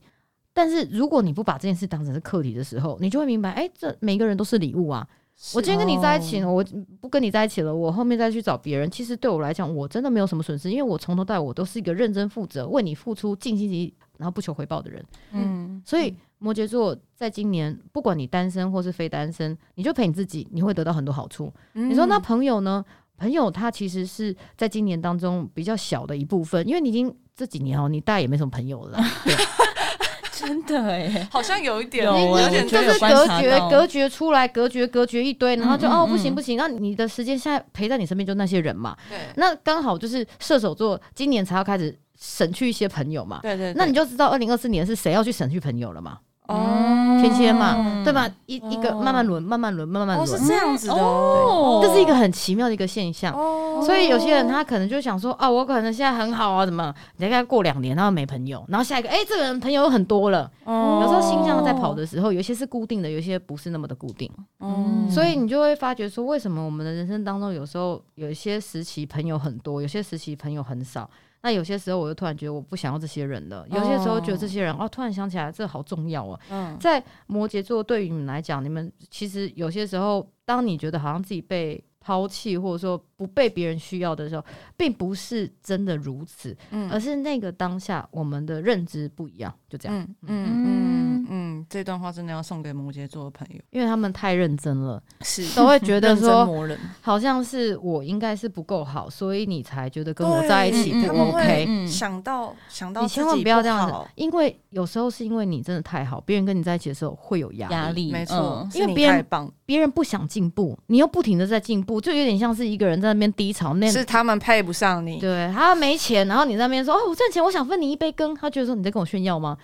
但是如果你不把这件事当成是课题的时候，你就会明白，哎，这每个人都是礼物啊。我今天跟你在一起，我不跟你在一起了，我后面再去找别人。其实对我来讲，我真的没有什么损失，因为我从头到尾我都是一个认真负责、为你付出尽心尽然后不求回报的人。嗯，所以摩羯座在今年，不管你单身或是非单身，你就陪你自己，你会得到很多好处。嗯，你说那朋友呢？朋友他其实是在今年当中比较小的一部分，因为你已经这几年哦，你大概也没什么朋友了。对。真的哎，好像有一点，有有点就是隔绝，隔绝出来，隔绝，隔绝一堆，然后就哦，不行不行，那你的时间现在陪在你身边就那些人嘛。对，那刚好就是射手座今年才要开始省去一些朋友嘛。对对，那你就知道二零二四年是谁要去省去朋友了嘛。哦，天蝎嘛，对吧？一一个慢慢轮，慢慢轮，慢慢轮，是这样子的哦。这是一个很奇妙的一个现象。哦，所以有些人他可能就想说，啊，我可能现在很好啊，怎么？你大概过两年，然后没朋友，然后下一个，哎，这个人朋友有很多了。哦，有时候星象在跑的时候，有些是固定的，有些不是那么的固定。哦，所以你就会发觉说，为什么我们的人生当中，有时候有一些时期朋友很多，有些时期朋友很少。那有些时候，我就突然觉得我不想要这些人了。有些时候觉得这些人，哦，突然想起来，这好重要哦。嗯，在摩羯座对于你们来讲，你们其实有些时候，当你觉得好像自己被抛弃，或者说不被别人需要的时候，并不是真的如此，嗯，而是那个当下我们的认知不一样，就这样。嗯嗯。嗯嗯，这段话真的要送给摩羯座的朋友，因为他们太认真了，是。都会觉得说，好像是我应该是不够好，所以你才觉得跟我在一起不 OK。想到想到，你千万不要这样子，因为有时候是因为你真的太好，别人跟你在一起的时候会有压压力，没错，因为别人棒。别人不想进步，你又不停的在进步，就有点像是一个人在那边低潮，那是他们配不上你，对，他没钱，然后你在那边说哦，我赚钱，我想分你一杯羹，他觉得说你在跟我炫耀吗？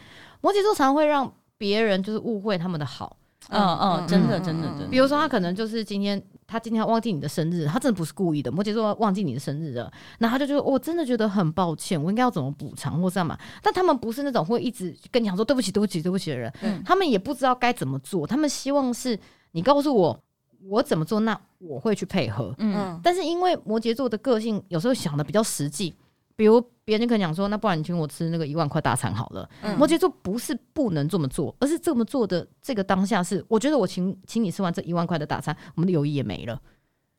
摩羯座常会让别人就是误会他们的好，嗯嗯，真的真的真的。比如说他可能就是今天他今天忘记你的生日，他真的不是故意的。摩羯座忘记你的生日了，那他就觉得我真的觉得很抱歉，我应该要怎么补偿或干嘛？但他们不是那种会一直跟你讲说对不起对不起对不起的人，嗯，他们也不知道该怎么做，他们希望是你告诉我我怎么做，那我会去配合，嗯。但是因为摩羯座的个性有时候想的比较实际。比如别人可能讲说，那不然你请我吃那个一万块大餐好了。嗯、摩羯座不是不能这么做，而是这么做的这个当下是，我觉得我请请你吃完这一万块的大餐，我们的友谊也没了。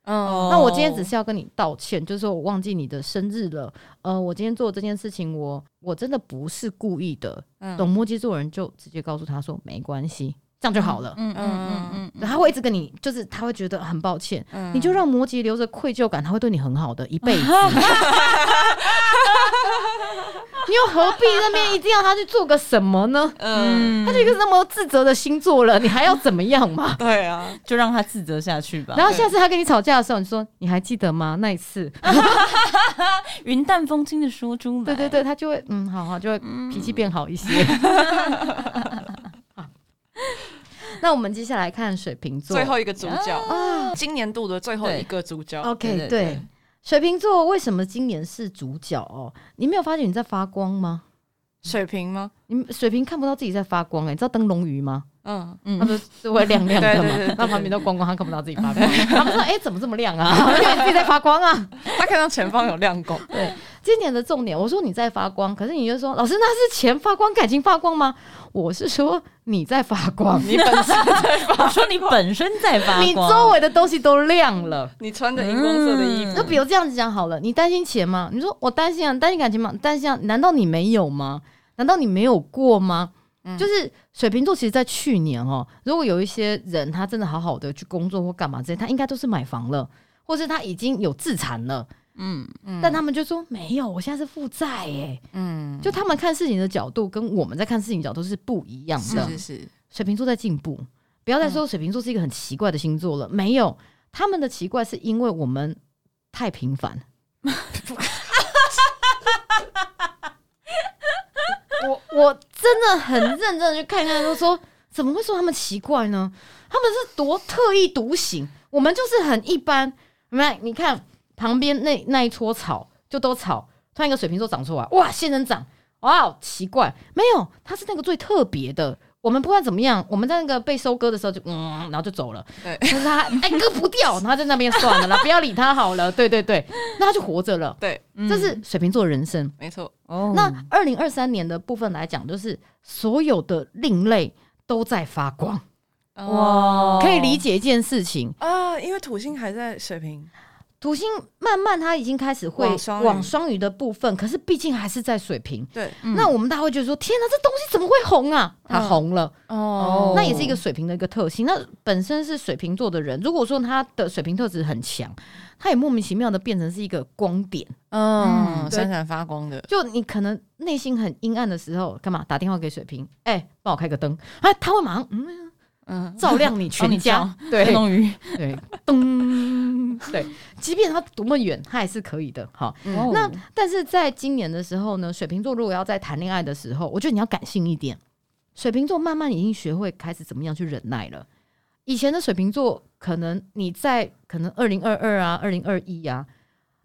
嗯，那我今天只是要跟你道歉，就是说我忘记你的生日了。呃，我今天做这件事情，我我真的不是故意的。嗯懂摩羯座人就直接告诉他说没关系，这样就好了。嗯嗯嗯嗯嗯，他会一直跟你，就是他会觉得很抱歉，嗯你就让摩羯留着愧疚感，他会对你很好的一辈子。你又何必那边一定要他去做个什么呢？嗯，他就一个那么自责的星座了，你还要怎么样嘛？对啊，就让他自责下去吧。然后下次他跟你吵架的时候，你说你还记得吗？那一次，云淡风轻的说出来，对对对，他就会嗯，好好，就会脾气变好一些。那我们接下来看水瓶座，最后一个主角，啊今年度的最后一个主角。，OK，对水瓶座为什么今年是主角哦？你没有发现你在发光吗？水瓶吗？你水瓶看不到自己在发光哎、你知道灯笼鱼吗？嗯，嗯它不是是会亮亮的？嘛那旁边都光光，他看不到自己发光。他们说：“哎、怎么这么亮啊？因为你自己在发光啊。他看到前方有亮光，”对，今年的重点，我说你在发光，可是你就说：“老师，那是钱发光，感情发光吗？”我是说你在发光，你本身在发我发，说你本身在发光，你周围的东西都亮了。你穿着荧光色的衣嗯服那，比如这样子讲好了，你担心钱吗？你说我担心啊，你担心感情吗？担心啊？难道你没有吗？难道你没有过吗？嗯就是水瓶座，其实，在去年哦，如果有一些人他真的好好的去工作或干嘛之类，他应该都是买房了，或是他已经有自产了，嗯，嗯但他们就说没有，我现在是负债耶。嗯，就他们看事情的角度跟我们在看事情角度是不一样的。是是是，水瓶座在进步，不要再说水瓶座是一个很奇怪的星座了，没有，他们的奇怪是因为我们太平凡。我我真的很认真的去看看，都说怎么会说他们奇怪呢？他们是多特立独行，我们就是很一般。你看，你看旁边那那一撮草，就都草，突然一个水瓶座长出来，哇，仙人掌，哇，好奇怪，没有，它是那个最特别的。我们不管怎么样，我们在那个被收割的时候就嗯，然后就走了。对但是他哎割不掉，然后他在那边算了啦，不要理他好了。对对对，那他就活着了。对，这是水瓶座的人生。没错，哦那二零二三年的部分来讲，就是所有的另类都在发光，哇可以理解一件事情。啊，因为土星还在水瓶，土星慢慢它已经开始会往双鱼的部分，可是毕竟还是在水平。对，嗯那我们大家会觉得说：天哪，这东西怎么会红啊？它嗯红了。哦那也是一个水瓶的一个特性。那本身是水瓶座的人，如果说他的水瓶特质很强，他也莫名其妙的变成是一个光点。嗯，闪闪发光的，就你可能内心很阴暗的时候，干嘛打电话给水瓶？哎、帮我开个灯，哎，他会马上嗯嗯，照亮你全家。灯对笼鱼，对，咚，对，即便他多么远，他也是可以的。好，嗯那但是在今年的时候呢，水瓶座如果要在谈恋爱的时候，我觉得你要感性一点。水瓶座慢慢已经学会开始怎么样去忍耐了。以前的水瓶座，可能你在可能二零二二啊、二零二一啊，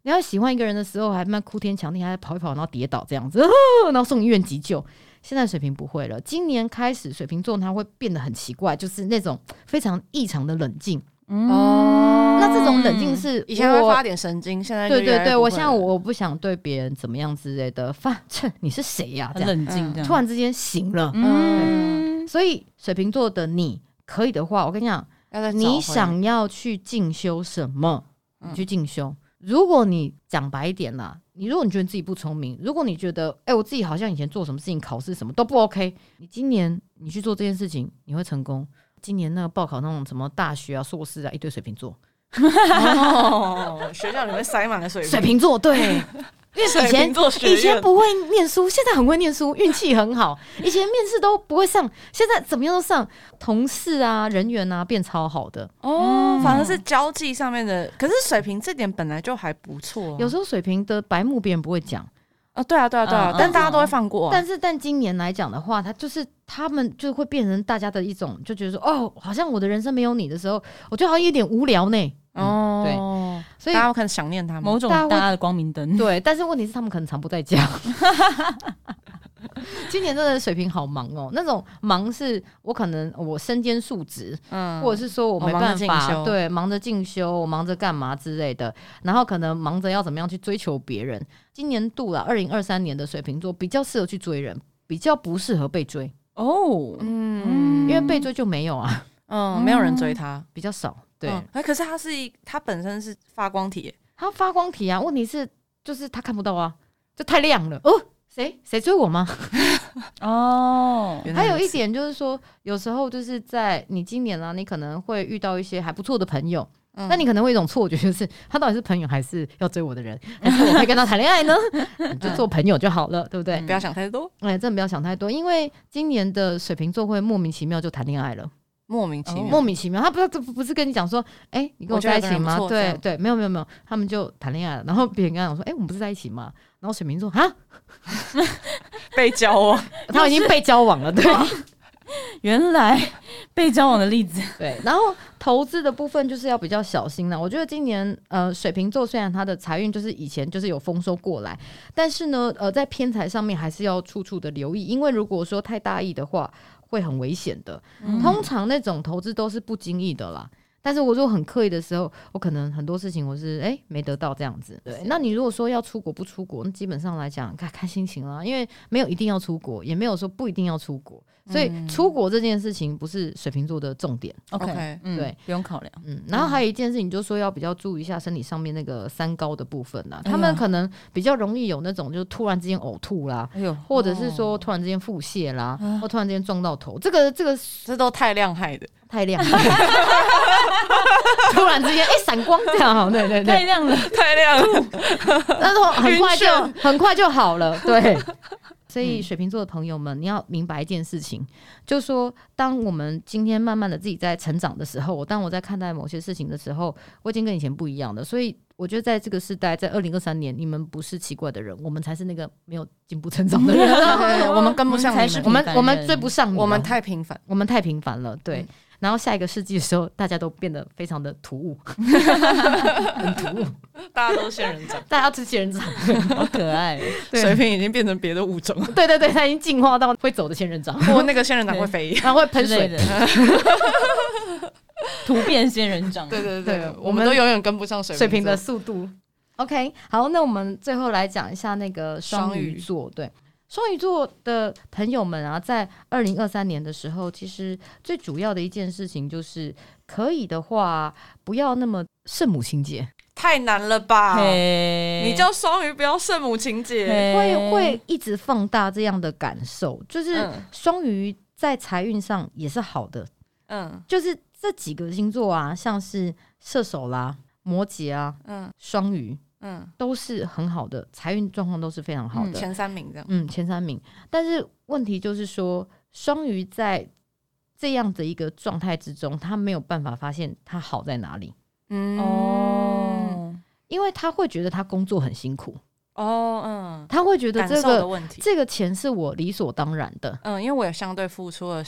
你要喜欢一个人的时候，还蛮哭天抢地，还跑一跑，然后跌倒这样子，然后送医院急救。现在水瓶不会了，今年开始水瓶座他会变得很奇怪，就是那种非常异常的冷静。哦那这种冷静是以前会我发点神经，现在就对对对，我现在我不想对别人怎么样之类的，反正你是谁呀、这很样冷静突然之间醒了。嗯，所以水瓶座的你可以的话，我跟你讲，你想要去进修什么，去进修。如果你讲白一点啦，你如果你觉得自己不聪明，如果你觉得哎、我自己好像以前做什么事情、考试什么都不 OK，你今年你去做这件事情，你会成功。今年那个报考那种什么大学啊、硕士啊，一堆水瓶座，哦，学校里面塞满了水水瓶座对。因为以前以前不会念书，现在很会念书，运气很好。以前面试都不会上，现在怎么样都上。同事啊、人员啊变超好的。哦，嗯反而是交际上面的，可是水平这点本来就还不错啊。有时候水平的白目别人不会讲，啊，对啊，对啊，对啊嗯，但大家都会放过啊。但是但今年来讲的话，他就是他们就会变成大家的一种，就觉得说哦，好像我的人生没有你的时候，我觉得好像有点无聊呢。哦，对对，所以大家可能想念他们。某种大家的光明灯，对，但是问题是他们可能常不在家。今年真的水瓶好忙哦，那种忙是我可能我身兼数职，嗯或者是说我没忙着进办法，修对，忙着进修，我忙着干嘛之类的，然后可能忙着要怎么样去追求别人。今年度了，二零二三年的水瓶座比较适合去追人，比较不适合被追，哦，嗯因为被追就没有啊，嗯，没有人追他。比较少。对，哎、嗯，可是它是一，它本身是发光体，它发光体啊，问题是就是它看不到啊，就太亮了哦。谁谁追我吗？哦，还有一点就是说，有时候就是在你今年啊，你可能会遇到一些还不错的朋友，那、嗯、你可能会有一种错觉，就是他到底是朋友还是要追我的人，还是我会跟他谈恋爱呢？你 就做朋友就好了，对不对？不要想太多，哎，真的不要想太多，因为今年的水瓶座会莫名其妙就谈恋爱了。莫名其妙，莫名其妙，他不是不是跟你讲说，哎、欸，你跟我在一起吗？对对，没有没有没有，他们就谈恋爱了。然后别人跟他讲说，哎、欸，我们不是在一起吗？然后水瓶座啊，被交往，他已经被交往了。对，原来被交往的例子。对，然后投资的部分就是要比较小心了。我觉得今年呃，水瓶座虽然他的财运就是以前就是有丰收过来，但是呢，呃，在偏财上面还是要处处的留意，因为如果说太大意的话。会很危险的，通常那种投资都是不经意的啦。但是我如果很刻意的时候，我可能很多事情我是哎、欸、没得到这样子。对，那你如果说要出国不出国，那基本上来讲看看心情啦，因为没有一定要出国，也没有说不一定要出国。所以出国这件事情不是水瓶座的重点。OK，对，嗯、不用考量。嗯，然后还有一件事情，就是说要比较注意一下身体上面那个三高的部分啦。他们可能比较容易有那种，就突然之间呕吐啦，哎呦，或者是说突然之间腹泻啦，或突然之间撞到头，这个这个这都太亮害的，太亮了。突然之间，哎，闪光这样，对对对，太亮了，太亮了，但是很快就很快就好了，对。所以水瓶座的朋友们，你要明白一件事情，就是说，当我们今天慢慢的自己在成长的时候，我当我在看待某些事情的时候，我已经跟以前不一样了。所以我觉得，在这个时代，在二零二三年，你们不是奇怪的人，我们才是那个没有进步成长的人。我们跟不上你们，我们我们追不上你，我们太平凡，我们太平凡了。对。然后下一个世纪的时候，大家都变得非常的突兀，很突兀，大家都仙人掌，大家要吃仙人掌，好可爱。水瓶已经变成别的物种。了，对对对，它已经进化到会走的仙人掌，或那个仙人掌会飞，然后会喷水。的，突变仙人掌。对对对，我们都永远跟不上水水瓶的速度。OK，好，那我们最后来讲一下那个双鱼座，对。双鱼座的朋友们啊，在二零二三年的时候，其实最主要的一件事情就是，可以的话，不要那么圣母情节，太难了吧？你叫双鱼不要圣母情节，会会一直放大这样的感受。就是双鱼在财运上也是好的，嗯，就是这几个星座啊，像是射手啦、摩羯啊，嗯，双鱼。嗯，都是很好的，财运状况都是非常好的，前三名这样。嗯，前三名。但是问题就是说，双鱼在这样的一个状态之中，他没有办法发现他好在哪里。嗯哦，因为他会觉得他工作很辛苦。哦，嗯，他会觉得这个问题，这个钱是我理所当然的。嗯，因为我也相对付出了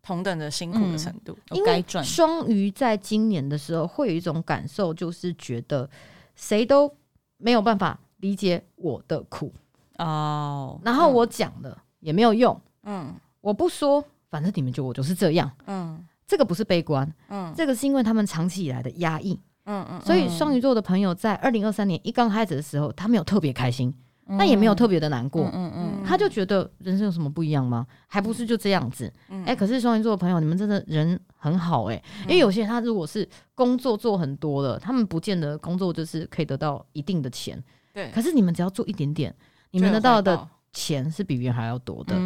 同等的辛苦的程度，因为双鱼在今年的时候会有一种感受，就是觉得谁都。没有办法理解我的苦。哦，然后我讲了也没有用，嗯，我不说，反正你们就我就是这样，嗯，这个不是悲观，嗯，这个是因为他们长期以来的压抑，嗯嗯，所以双鱼座的朋友在二零二三年一刚开始的时候，他没有特别开心。那也没有特别的难过，嗯嗯，嗯，他就觉得人生有什么不一样吗？还不是就这样子，哎、可是双鱼座的朋友，你们真的人很好哎、欸，因为有些人他如果是工作做很多了，他们不见得工作就是可以得到一定的钱，对，可是你们只要做一点点，你们得到的钱是比别人还要多的。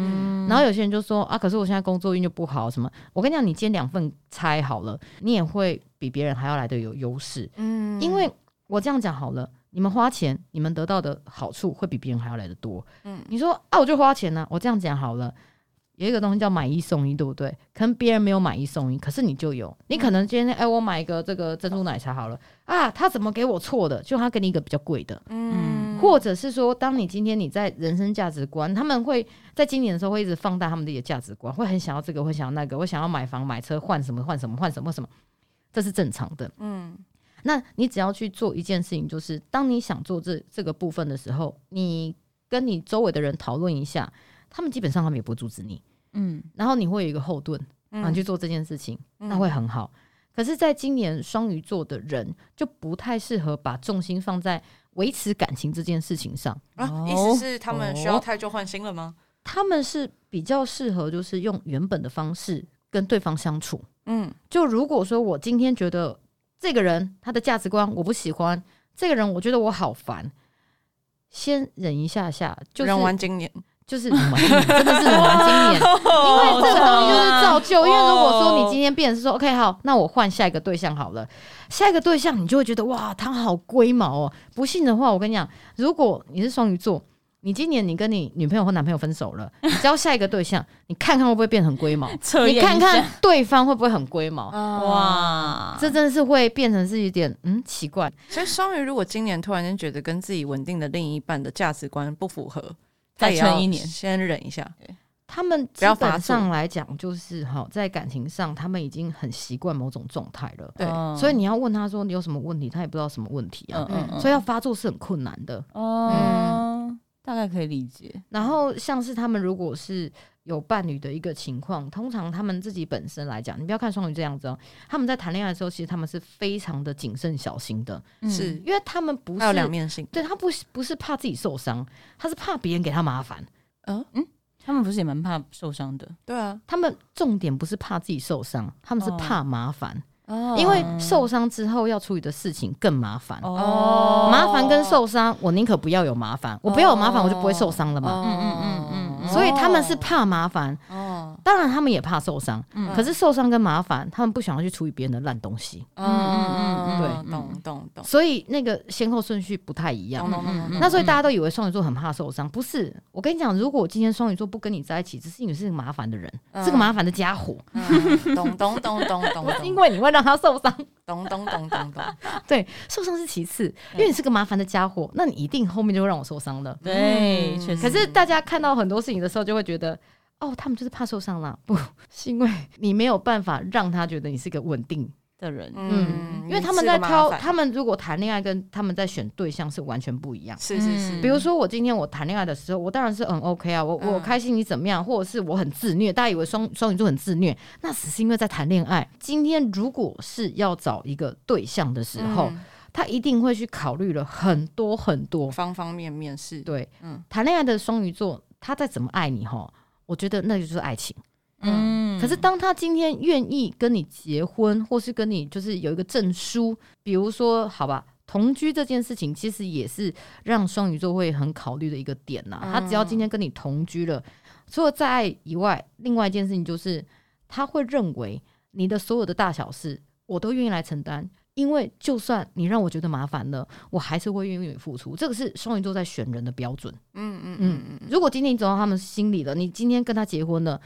然后有些人就说啊，可是我现在工作运就不好，什么？我跟你讲，你兼两份差好了，你也会比别人还要来的有优势，嗯，因为我这样讲好了。你们花钱，你们得到的好处会比别人还要来得多。嗯，你说啊，我就花钱呢、啊。我这样讲好了，有一个东西叫买一送一，对不对？可能别人没有买一送一，可是你就有。你可能今天哎，我买一个这个珍珠奶茶好了啊，他怎么给我错的？就他给你一个比较贵的。嗯，或者是说，当你今天你在人生价值观，他们会在今年的时候会一直放大他们的一个价值观，会很想要这个，会想要那个，会想要买房买车换什么换什么换什么什么，这是正常的。嗯。那你只要去做一件事情，就是当你想做这这个部分的时候，你跟你周围的人讨论一下，他们基本上他们也不阻止你，嗯，然后你会有一个后盾，啊，你去做这件事情，嗯，那会很好。可是，在今年双鱼座的人就不太适合把重心放在维持感情这件事情上啊。意思是他们需要太旧换新了吗？他们是比较适合就是用原本的方式跟对方相处，嗯，就如果说我今天觉得。这个人他的价值观我不喜欢，这个人我觉得我好烦，先忍一下下，就是忍完今年。就是真的是忍完今年，因为这个东西就是造就。因为如果说你今天变成是说 OK 好，那我换下一个对象好了，下一个对象你就会觉得哇，他好龟毛哦。不信的话，我跟你讲，如果你是双鱼座，你今年你跟你女朋友或男朋友分手了，你交下一个对象，你看看会不会变很龟毛？你看看对方会不会很龟毛？哇，这真的是会变成是一点嗯奇怪。所以双鱼如果今年突然间觉得跟自己稳定的另一半的价值观不符合。再撑一年，先忍一下。他们基本上来讲，就是哈，在感情上，他们已经很习惯某种状态了。对，所以你要问他说你有什么问题，他也不知道什么问题啊。嗯嗯。所以要发作是很困难的。哦，大概可以理解。然后像是他们如果是有伴侣的一个情况，通常他们自己本身来讲，你不要看双鱼这样子哦，他们在谈恋爱的时候，其实他们是非常的谨慎小心的。是因为他们不是有两面性，对他不是不是怕自己受伤，他是怕别人给他麻烦。嗯嗯。他们不是也蛮怕受伤的？对啊，他们重点不是怕自己受伤，他们是怕麻烦。哦，因为受伤之后要处理的事情更麻烦。哦，麻烦跟受伤，我宁可不要有麻烦，我不要有麻烦，我就不会受伤了嘛。嗯嗯嗯嗯，所以他们是怕麻烦。哦当然，他们也怕受伤，可是受伤跟麻烦，他们不想要去处理别人的烂东西。嗯嗯嗯，对，懂懂懂。所以那个先后顺序不太一样。那所以大家都以为双鱼座很怕受伤，不是？我跟你讲，如果今天双鱼座不跟你在一起，只是因为是个麻烦的人，是个麻烦的家伙。懂懂懂懂懂。因为你会让他受伤。懂懂懂懂懂。对，受伤是其次，因为你是个麻烦的家伙，那你一定后面就会让我受伤的。对，确实。可是大家看到很多事情的时候，就会觉得。哦，他们就是怕受伤了，不是因为你没有办法让他觉得你是个稳定的人，嗯，因为他们在挑，他们如果谈恋爱跟他们在选对象是完全不一样，是是是。比如说我今天我谈恋爱的时候，我当然是很 OK 啊，我我开心你怎么样，或者是我很自虐，大家以为双双鱼座很自虐，那只是因为在谈恋爱。今天如果是要找一个对象的时候，他一定会去考虑了很多很多。方方面面，是。对，嗯，谈恋爱的双鱼座，他再怎么爱你哈。我觉得那就是爱情，嗯。可是当他今天愿意跟你结婚，或是跟你就是有一个证书，比如说好吧，同居这件事情，其实也是让双鱼座会很考虑的一个点呐。他只要今天跟你同居了，除了在爱以外，另外一件事情就是他会认为你的所有的大小事，我都愿意来承担。因为就算你让我觉得麻烦了，我还是会愿意付出。这个是双鱼座在选人的标准。嗯嗯嗯嗯。如果今天你走到他们心里了，你今天跟他结婚了，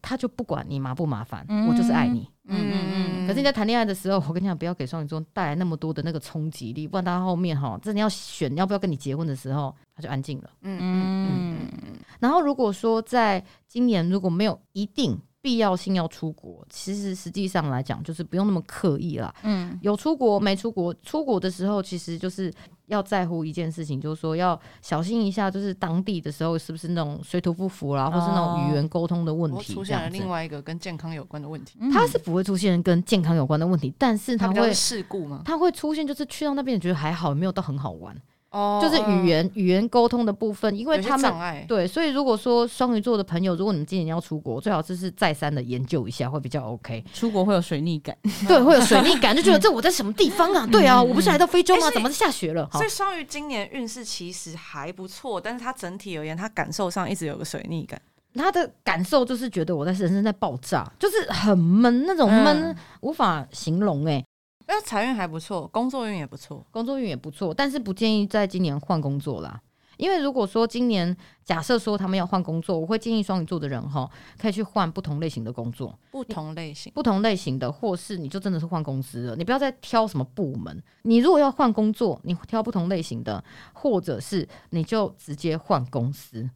他就不管你麻不麻烦，嗯、我就是爱你。嗯嗯嗯，嗯。可是你在谈恋爱的时候，我跟你讲，不要给双鱼座带来那么多的那个冲击力，不然他后面哈，真的要选要不要跟你结婚的时候，他就安静了。嗯嗯嗯。然后如果说在今年如果没有一定。必要性要出国，其实实际上来讲，就是不用那么刻意啦。嗯，有出国没出国，出国的时候，其实就是要在乎一件事情，就是说要小心一下，就是当地的时候是不是那种水土不服啦，哦、或是那种语言沟通的问题，出现了另外一个跟健康有关的问题。它是不会出现跟健康有关的问题，但是它会事故吗？它会出现，就是去到那边觉得还好，没有到很好玩。哦，就是语言语言沟通的部分，因为他们对，所以如果说双鱼座的朋友，如果你们今年要出国，最好就是再三的研究一下，会比较 OK。出国会有水逆感，对，会有水逆感，就觉得 这我在什么地方啊？对啊，我不是来到非洲吗？怎么下雪了？所以双鱼今年运势其实还不错，但是他整体而言，他感受上一直有个水逆感。他的感受就是觉得我在人生在爆炸，就是很闷，那种闷无法形容哎。那财运还不错，工作运也不错，工作运也不错，但是不建议在今年换工作啦。因为如果说今年假设说他们要换工作，我会建议双鱼座的人哈，可以去换不同类型的工作，不同类型，不同类型的，或是你就真的是换公司了，你不要再挑什么部门。你如果要换工作，你挑不同类型的，或者是你就直接换公司。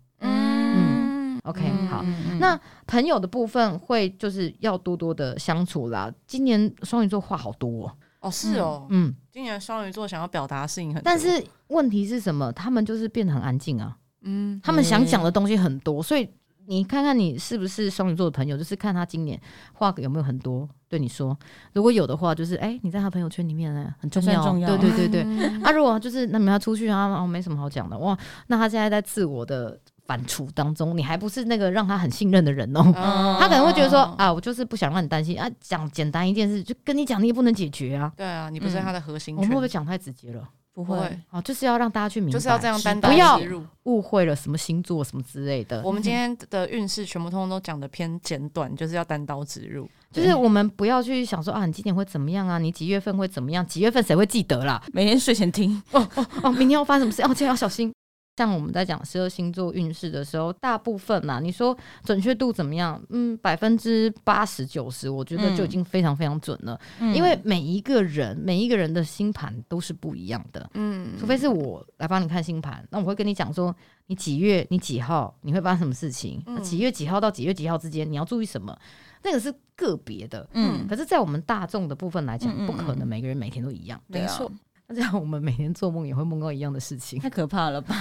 嗯，嗯，OK，好。嗯，那朋友的部分会就是要多多的相处啦。今年双鱼座话好多哦。哦，是哦，嗯，今年双鱼座想要表达的事情很多，但是问题是什么？他们就是变得很安静啊，嗯，他们想讲的东西很多，所以你看看你是不是双鱼座的朋友，就是看他今年话有没有很多对你说，如果有的话，就是哎、欸，你在他朋友圈里面呢，很重要，重要，对对对对，啊，如果就是那你们要出去啊，哦，没什么好讲的，哇，那他现在在自我的。反刍当中，你还不是那个让他很信任的人哦。嗯 他可能会觉得说啊，我就是不想让你担心啊，讲简单一件事就跟你讲，你也不能解决啊。对啊，你不是他的核心。我们会不会讲太直接了？不会，不会哦，就是要让大家去明白，就是要这样单刀不要直入。误会了什么星座什么之类的。我们今 天的运势全部通通都讲的偏简短，就是要单刀直入。就是我们不要去想说啊，你今年会怎么样啊？你几月份会怎么样？几月份谁会记得啦？每天睡前听哦哦哦，明天要发生什么事？哦，今天要小心。像我们在讲十二星座运势的时候，大部分呐，你说准确度怎么样？嗯，百分之八十九十，我觉得就已经非常非常准了。嗯、因为每一个人，每一个人的星盘都是不一样的。嗯，除非是我来帮你看星盘，那我会跟你讲说，你几月，你几号，你会发生什么事情？嗯、几月几号到几月几号之间，你要注意什么？那个是个别的。嗯，可是，在我们大众的部分来讲，不可能每个人每天都一样。没错。那这样我们每天做梦也会梦到一样的事情，太可怕了吧？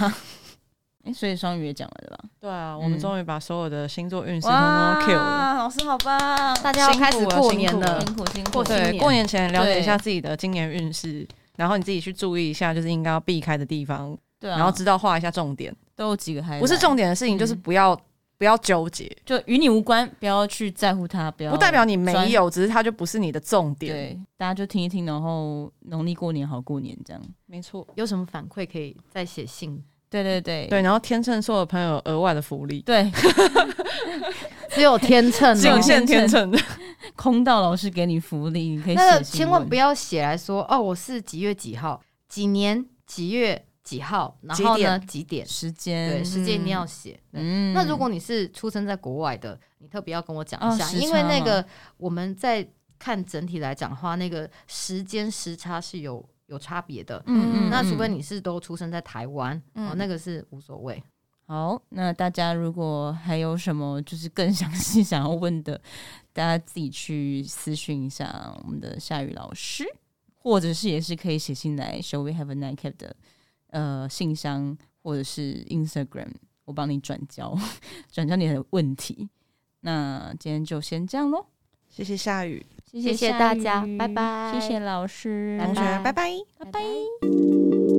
哎、欸，所以双鱼也讲了对吧？对啊，我们终于把所有的星座运势都 kill 了。老师好棒！大家要开始过年了，辛苦辛苦。对，过年前了解一下自己的今年运势，然后你自己去注意一下，就是应该要避开的地方。对、啊，然后知道画一下重点，都有几个还不是重点的事情，就是不要、嗯、不要纠结，就与你无关，不要去在乎它，不要。不代表你没有，只是它就不是你的重点。对，大家就听一听，然后农历过年好过年这样。没错，有什么反馈可以再写信。对对对对，然后天秤座的朋友额外的福利，对，只有天秤，仅限天秤，空道老师给你福利，你可以写。那千万不要写来说哦，我是几月几号，几年几月几号，然后呢几点？时间，对，时间一定要写。嗯，那如果你是出生在国外的，你特别要跟我讲一下，因为那个我们在看整体来讲的话，那个时间时差是有。有差别的，嗯嗯，那除非你是都出生在台湾，嗯、哦，那个是无所谓。好，那大家如果还有什么就是更详细想要问的，大家自己去私讯一下我们的夏雨老师，或者是也是可以写信来 Shall We Have a Nightcap 的呃信箱，或者是 Instagram，我帮你转交 转交你的问题。那今天就先这样喽，谢谢夏雨。谢谢大家，拜拜。谢谢老师，同学，拜拜，拜拜。